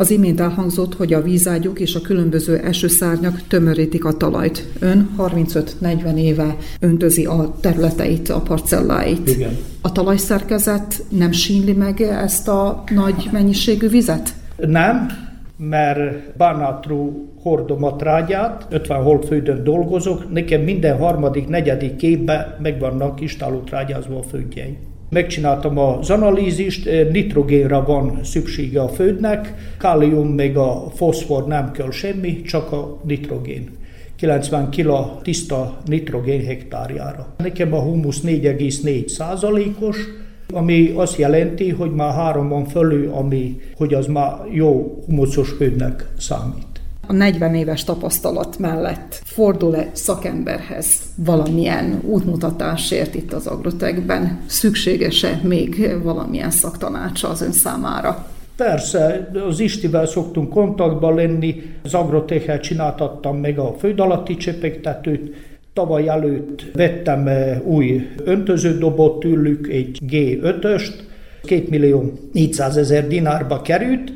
Az imént elhangzott, hogy a vízágyuk és a különböző esőszárnyak tömörítik a talajt. Ön 35-40 éve öntözi a területeit, a parcelláit. Igen. A talajszerkezet nem sínli meg ezt a nagy mennyiségű vizet? Nem, mert Bánátrú hordom a trágyát, 50 holdföldön dolgozok, nekem minden harmadik, negyedik évben meg vannak trágyázva a földjeim. Megcsináltam az analízist, eh, nitrogénra van szüksége a földnek, kálium meg a foszfor nem kell semmi, csak a nitrogén. 90 kg tiszta nitrogén hektárjára. Nekem a humusz 4,4 százalékos, ami azt jelenti, hogy már három van fölül, ami, hogy az már jó humuszos földnek számít a 40 éves tapasztalat mellett fordul-e szakemberhez valamilyen útmutatásért itt az agrotekben? Szükséges-e még valamilyen szaktanácsa az ön számára? Persze, az Istivel szoktunk kontaktban lenni, az agrotechel csináltattam meg a föld alatti csepegtetőt, tavaly előtt vettem eh, új öntöződobot tőlük, egy G5-öst, 2 millió 400 ezer dinárba került,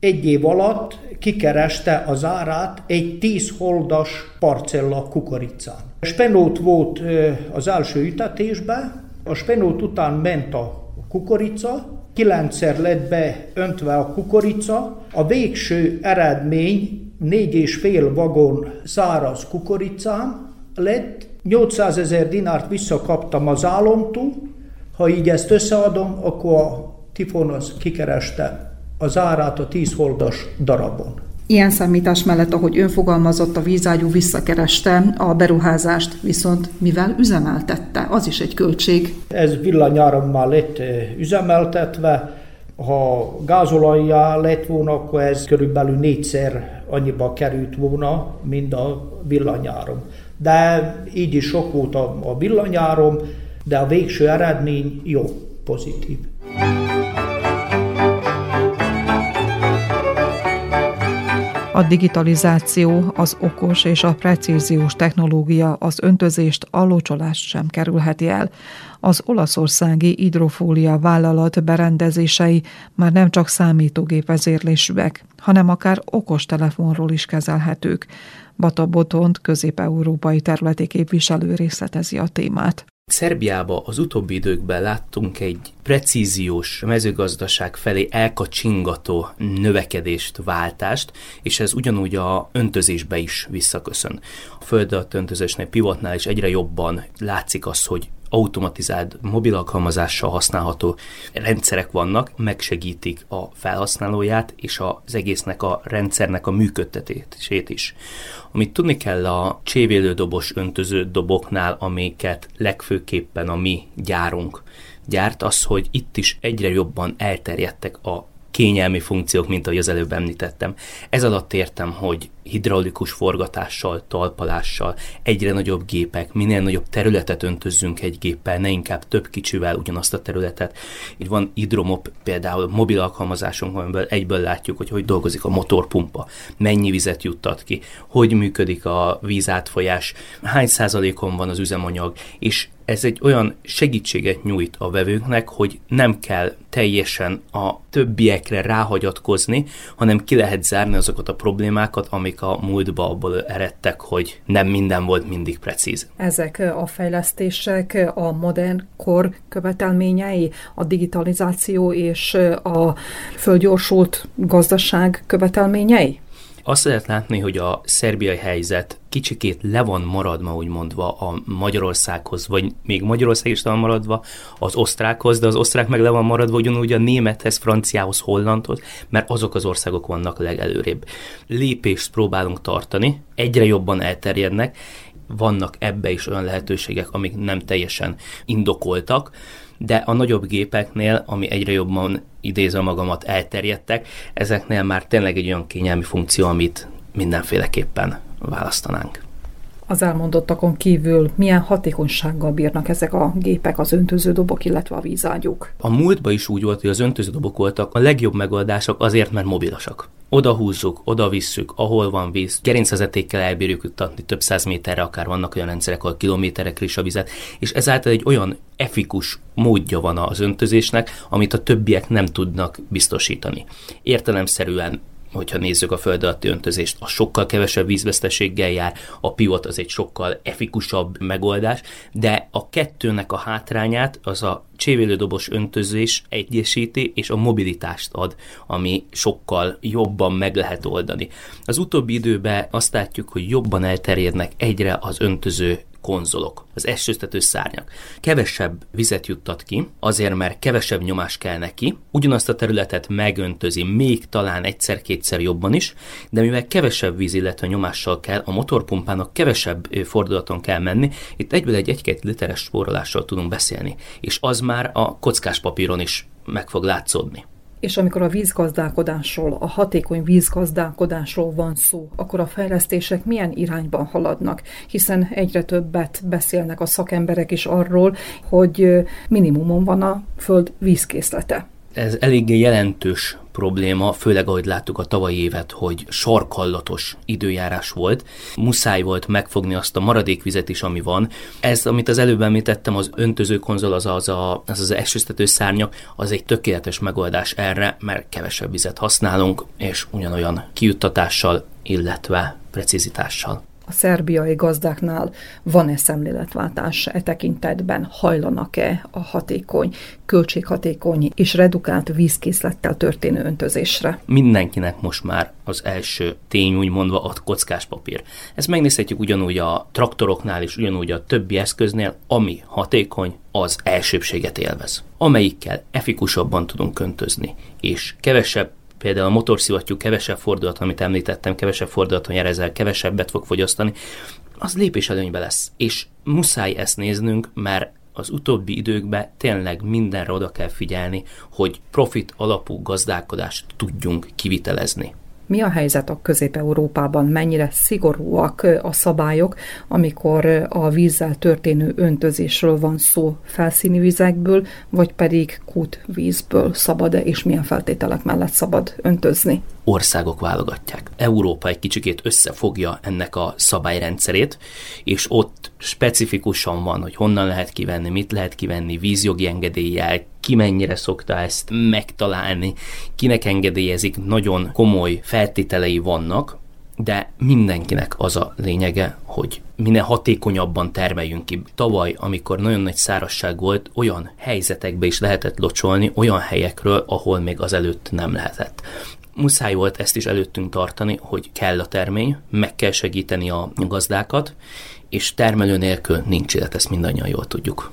egy év alatt kikereste az árát egy 10 holdas parcella kukoricán. A spenót volt az első ütetésben, a spenót után ment a kukorica, kilencszer lett beöntve a kukorica, a végső eredmény négy és fél vagon száraz kukoricám lett, 800 ezer dinárt visszakaptam az álomtól, ha így ezt összeadom, akkor a tifon az kikereste az árát a 10 holdas darabon. Ilyen számítás mellett, ahogy önfogalmazott, a vízágyú visszakereste a beruházást, viszont mivel üzemeltette, az is egy költség. Ez villanyárammal lett eh, üzemeltetve, ha gázolajjá lett volna, akkor ez körülbelül négyszer annyiba került volna, mint a villanyárom. De így is sok volt a, a de a végső eredmény jó, pozitív. A digitalizáció, az okos és a precíziós technológia az öntözést, a locsolást sem kerülheti el. Az olaszországi hidrofólia vállalat berendezései már nem csak számítógép vezérlésűek, hanem akár okos telefonról is kezelhetők. Bata Botont, közép-európai területi képviselő részletezi a témát. Szerbiába az utóbbi időkben láttunk egy precíziós mezőgazdaság felé elkacsingató növekedést, váltást, és ez ugyanúgy a öntözésbe is visszaköszön. A földet öntözésnél pivotnál is egyre jobban látszik az, hogy automatizált mobil alkalmazással használható rendszerek vannak, megsegítik a felhasználóját és az egésznek a rendszernek a működtetését is. Amit tudni kell a csévélődobos öntöző doboknál, amiket legfőképpen a mi gyárunk gyárt, az, hogy itt is egyre jobban elterjedtek a kényelmi funkciók, mint ahogy az előbb említettem. Ez alatt értem, hogy hidraulikus forgatással, talpalással, egyre nagyobb gépek, minél nagyobb területet öntözzünk egy géppel, ne inkább több kicsivel ugyanazt a területet. Így van hidromop, például mobil alkalmazásunk, amiből egyből látjuk, hogy hogy dolgozik a motorpumpa, mennyi vizet juttat ki, hogy működik a vízátfolyás, hány százalékon van az üzemanyag, és ez egy olyan segítséget nyújt a vevőknek, hogy nem kell teljesen a többiekre ráhagyatkozni, hanem ki lehet zárni azokat a problémákat, amik a múltba abból eredtek, hogy nem minden volt mindig precíz. Ezek a fejlesztések a modern kor követelményei, a digitalizáció és a földgyorsult gazdaság követelményei? Azt lehet látni, hogy a szerbiai helyzet kicsikét le van maradva, úgy mondva, a Magyarországhoz, vagy még Magyarország is le van maradva az osztrákhoz, de az osztrák meg le van maradva ugyanúgy a némethez, franciához, hollandhoz, mert azok az országok vannak legelőrébb. Lépést próbálunk tartani, egyre jobban elterjednek, vannak ebbe is olyan lehetőségek, amik nem teljesen indokoltak, de a nagyobb gépeknél, ami egyre jobban idézem magamat, elterjedtek, ezeknél már tényleg egy olyan kényelmi funkció, amit mindenféleképpen választanánk. Az elmondottakon kívül milyen hatékonysággal bírnak ezek a gépek, az öntöződobok, illetve a vízágyúk? A múltban is úgy volt, hogy az öntöződobok voltak a legjobb megoldások azért, mert mobilosak. Oda húzzuk, oda visszük, ahol van víz, gerincvezetékkel elbírjuk juttatni több száz méterre, akár vannak olyan rendszerek, ahol kilométerekre is a vizet, és ezáltal egy olyan efikus módja van az öntözésnek, amit a többiek nem tudnak biztosítani. Értelemszerűen hogyha nézzük a föld alatti öntözést, a sokkal kevesebb vízveszteséggel jár, a pivot az egy sokkal efikusabb megoldás, de a kettőnek a hátrányát az a csévélődobos öntözés egyesíti, és a mobilitást ad, ami sokkal jobban meg lehet oldani. Az utóbbi időben azt látjuk, hogy jobban elterjednek egyre az öntöző konzolok, az esőztető szárnyak. Kevesebb vizet juttat ki, azért mert kevesebb nyomás kell neki, ugyanazt a területet megöntözi, még talán egyszer-kétszer jobban is, de mivel kevesebb víz, illetve nyomással kell, a motorpumpának kevesebb fordulaton kell menni, itt egyből egy 1-2 literes spórolással tudunk beszélni, és az már a kockás papíron is meg fog látszódni. És amikor a vízgazdálkodásról, a hatékony vízgazdálkodásról van szó, akkor a fejlesztések milyen irányban haladnak, hiszen egyre többet beszélnek a szakemberek is arról, hogy minimumon van a föld vízkészlete. Ez eléggé jelentős probléma, főleg ahogy láttuk a tavalyi évet, hogy sarkallatos időjárás volt. Muszáj volt megfogni azt a maradékvizet is, ami van. Ez, amit az előbb említettem, az öntöző konzol, az az, a, az, az esőztető szárnyak, az egy tökéletes megoldás erre, mert kevesebb vizet használunk, és ugyanolyan kijuttatással, illetve precizitással a szerbiai gazdáknál van-e szemléletváltás e tekintetben, hajlanak-e a hatékony, költséghatékony és redukált vízkészlettel történő öntözésre? Mindenkinek most már az első tény úgymondva a kockás papír. Ezt megnézhetjük ugyanúgy a traktoroknál és ugyanúgy a többi eszköznél, ami hatékony, az elsőbséget élvez. Amelyikkel efikusabban tudunk öntözni, és kevesebb például a motorszivattyú kevesebb fordulat, amit említettem, kevesebb fordulaton jerezel, kevesebbet fog fogyasztani, az lépés előnybe lesz. És muszáj ezt néznünk, mert az utóbbi időkben tényleg mindenre oda kell figyelni, hogy profit alapú gazdálkodást tudjunk kivitelezni. Mi a helyzet a Közép-Európában? Mennyire szigorúak a szabályok, amikor a vízzel történő öntözésről van szó felszíni vizekből, vagy pedig kútvízből szabad-e, és milyen feltételek mellett szabad öntözni? Országok válogatják. Európa egy kicsikét összefogja ennek a szabályrendszerét, és ott specifikusan van, hogy honnan lehet kivenni, mit lehet kivenni, vízjogi engedéllyel, ki mennyire szokta ezt megtalálni, kinek engedélyezik, nagyon komoly feltételei vannak, de mindenkinek az a lényege, hogy minél hatékonyabban termeljünk ki. Tavaly, amikor nagyon nagy szárasság volt, olyan helyzetekbe is lehetett locsolni, olyan helyekről, ahol még azelőtt nem lehetett muszáj volt ezt is előttünk tartani, hogy kell a termény, meg kell segíteni a gazdákat, és termelő nélkül nincs élet, ezt mindannyian jól tudjuk.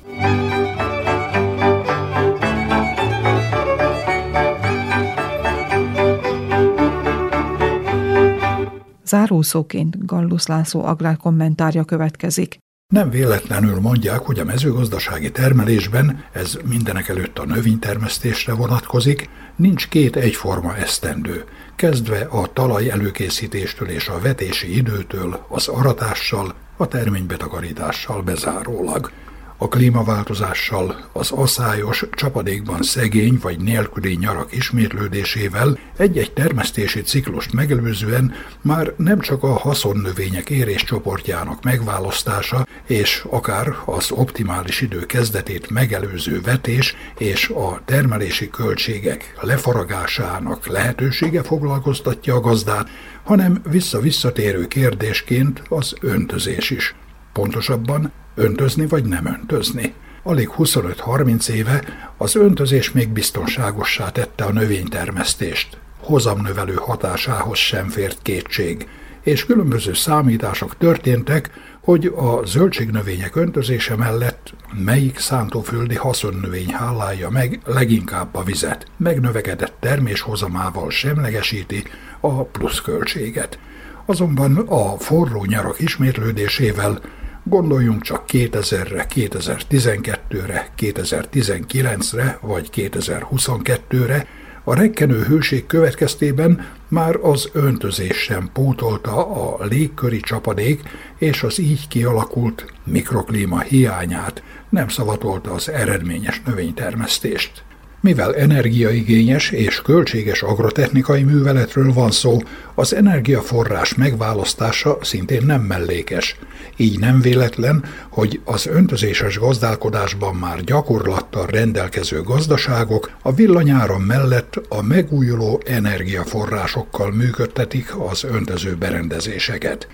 Zárószóként Gallus László agrárkommentárja következik. Nem véletlenül mondják, hogy a mezőgazdasági termelésben, ez mindenek előtt a növénytermesztésre vonatkozik, nincs két egyforma esztendő, kezdve a talaj előkészítéstől és a vetési időtől, az aratással, a terménybetakarítással bezárólag a klímaváltozással, az aszályos, csapadékban szegény vagy nélküli nyarak ismétlődésével egy-egy termesztési ciklust megelőzően már nem csak a haszonnövények éréscsoportjának megválasztása és akár az optimális idő kezdetét megelőző vetés és a termelési költségek lefaragásának lehetősége foglalkoztatja a gazdát, hanem vissza-visszatérő kérdésként az öntözés is. Pontosabban öntözni vagy nem öntözni. Alig 25-30 éve az öntözés még biztonságossá tette a növénytermesztést. hozamnövelő hatásához sem fért kétség, és különböző számítások történtek, hogy a zöldségnövények öntözése mellett melyik szántóföldi haszonnövény hálálja meg leginkább a vizet, megnövekedett terméshozamával semlegesíti a pluszköltséget. Azonban a forró nyarak ismétlődésével Gondoljunk csak 2000-re, 2012-re, 2019-re vagy 2022-re, a rekkenő hőség következtében már az öntözés sem pótolta a légköri csapadék és az így kialakult mikroklíma hiányát, nem szavatolta az eredményes növénytermesztést. Mivel energiaigényes és költséges agrotechnikai műveletről van szó, az energiaforrás megválasztása szintén nem mellékes. Így nem véletlen, hogy az öntözéses gazdálkodásban már gyakorlattal rendelkező gazdaságok a villanyáram mellett a megújuló energiaforrásokkal működtetik az öntöző berendezéseket.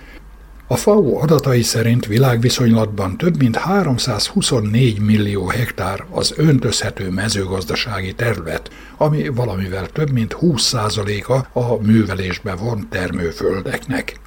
A FAO adatai szerint világviszonylatban több mint 324 millió hektár az öntözhető mezőgazdasági terület, ami valamivel több mint 20%-a a művelésbe von termőföldeknek.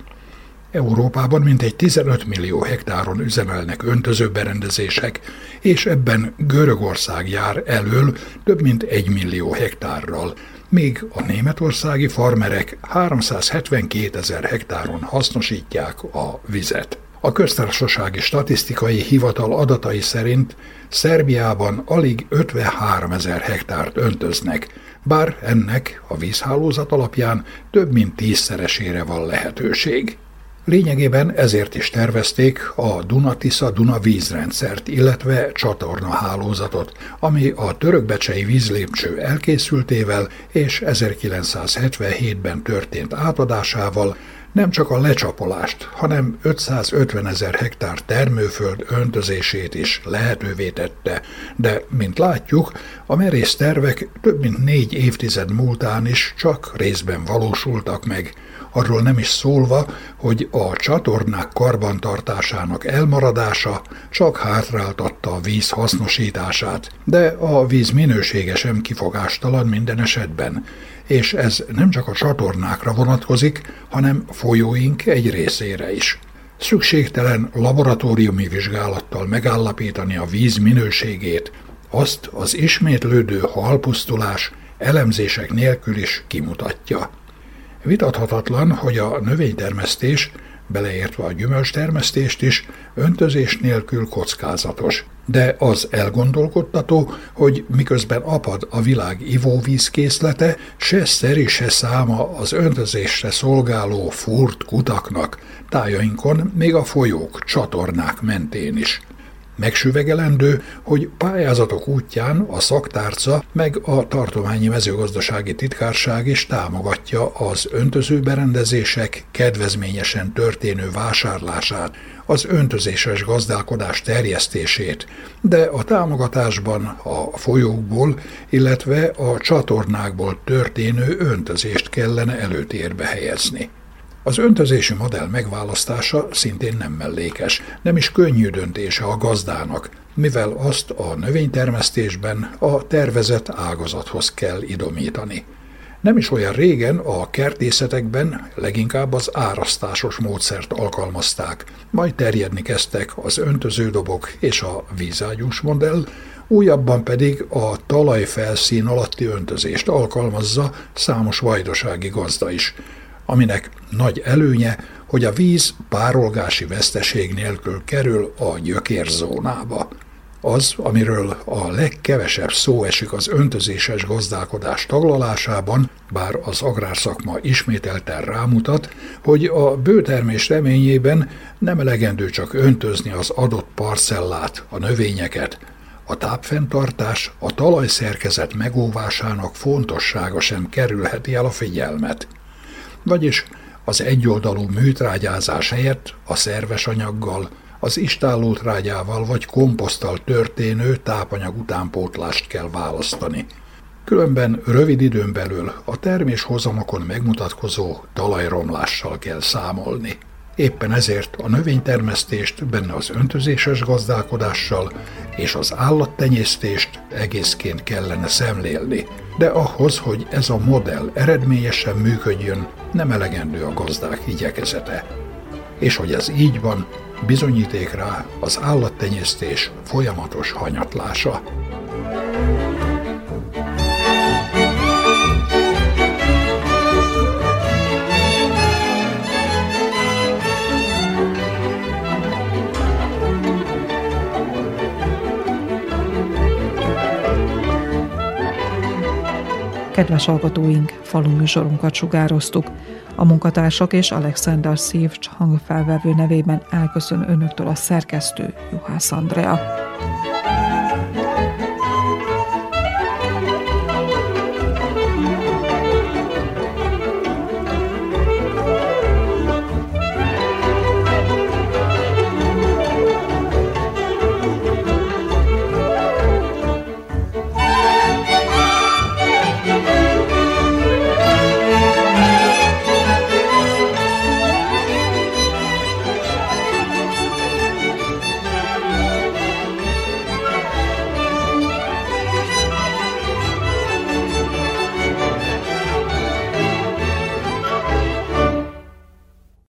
Európában mintegy 15 millió hektáron üzemelnek öntözőberendezések, és ebben Görögország jár elől több mint 1 millió hektárral, míg a németországi farmerek 372 ezer hektáron hasznosítják a vizet. A köztársasági statisztikai hivatal adatai szerint Szerbiában alig 53 ezer hektárt öntöznek, bár ennek a vízhálózat alapján több mint tízszeresére van lehetőség. Lényegében ezért is tervezték a Dunatisza-Duna vízrendszert, illetve csatorna hálózatot, ami a törökbecsei vízlépcső elkészültével és 1977-ben történt átadásával nem csak a lecsapolást, hanem 550 ezer hektár termőföld öntözését is lehetővé tette, de, mint látjuk, a merész tervek több mint négy évtized múltán is csak részben valósultak meg – arról nem is szólva, hogy a csatornák karbantartásának elmaradása csak hátráltatta a víz hasznosítását, de a víz minősége sem kifogástalan minden esetben, és ez nem csak a csatornákra vonatkozik, hanem folyóink egy részére is. Szükségtelen laboratóriumi vizsgálattal megállapítani a víz minőségét, azt az ismétlődő halpusztulás elemzések nélkül is kimutatja. Vitathatatlan, hogy a növénytermesztés, beleértve a gyümölcstermesztést is, öntözés nélkül kockázatos. De az elgondolkodtató, hogy miközben apad a világ ivóvízkészlete, se szeri, se száma az öntözésre szolgáló furt kutaknak, tájainkon még a folyók, csatornák mentén is. Megsüvegelendő, hogy pályázatok útján a szaktárca meg a tartományi mezőgazdasági titkárság is támogatja az öntözőberendezések kedvezményesen történő vásárlását, az öntözéses gazdálkodás terjesztését, de a támogatásban a folyókból, illetve a csatornákból történő öntözést kellene előtérbe helyezni. Az öntözési modell megválasztása szintén nem mellékes, nem is könnyű döntése a gazdának, mivel azt a növénytermesztésben a tervezett ágazathoz kell idomítani. Nem is olyan régen a kertészetekben leginkább az árasztásos módszert alkalmazták, majd terjedni kezdtek az öntöződobok és a vízágyús modell, újabban pedig a talajfelszín alatti öntözést alkalmazza számos vajdasági gazda is, aminek nagy előnye, hogy a víz párolgási veszteség nélkül kerül a gyökérzónába. Az, amiről a legkevesebb szó esik az öntözéses gazdálkodás taglalásában, bár az agrárszakma ismételten rámutat, hogy a bőtermés reményében nem elegendő csak öntözni az adott parcellát, a növényeket, a tápfenntartás, a talajszerkezet megóvásának fontossága sem kerülheti el a figyelmet vagyis az egyoldalú műtrágyázás helyett a szerves anyaggal, az istállótrágyával vagy komposzttal történő tápanyag utánpótlást kell választani. Különben rövid időn belül a terméshozamokon megmutatkozó talajromlással kell számolni. Éppen ezért a növénytermesztést benne az öntözéses gazdálkodással és az állattenyésztést egészként kellene szemlélni. De ahhoz, hogy ez a modell eredményesen működjön, nem elegendő a gazdák igyekezete. És hogy ez így van, bizonyíték rá az állattenyésztés folyamatos hanyatlása. Kedves hallgatóink, falu műsorunkat sugároztuk. A munkatársak és Alexander Szívcs hangfelvevő nevében elköszön önöktől a szerkesztő Juhász Andrea.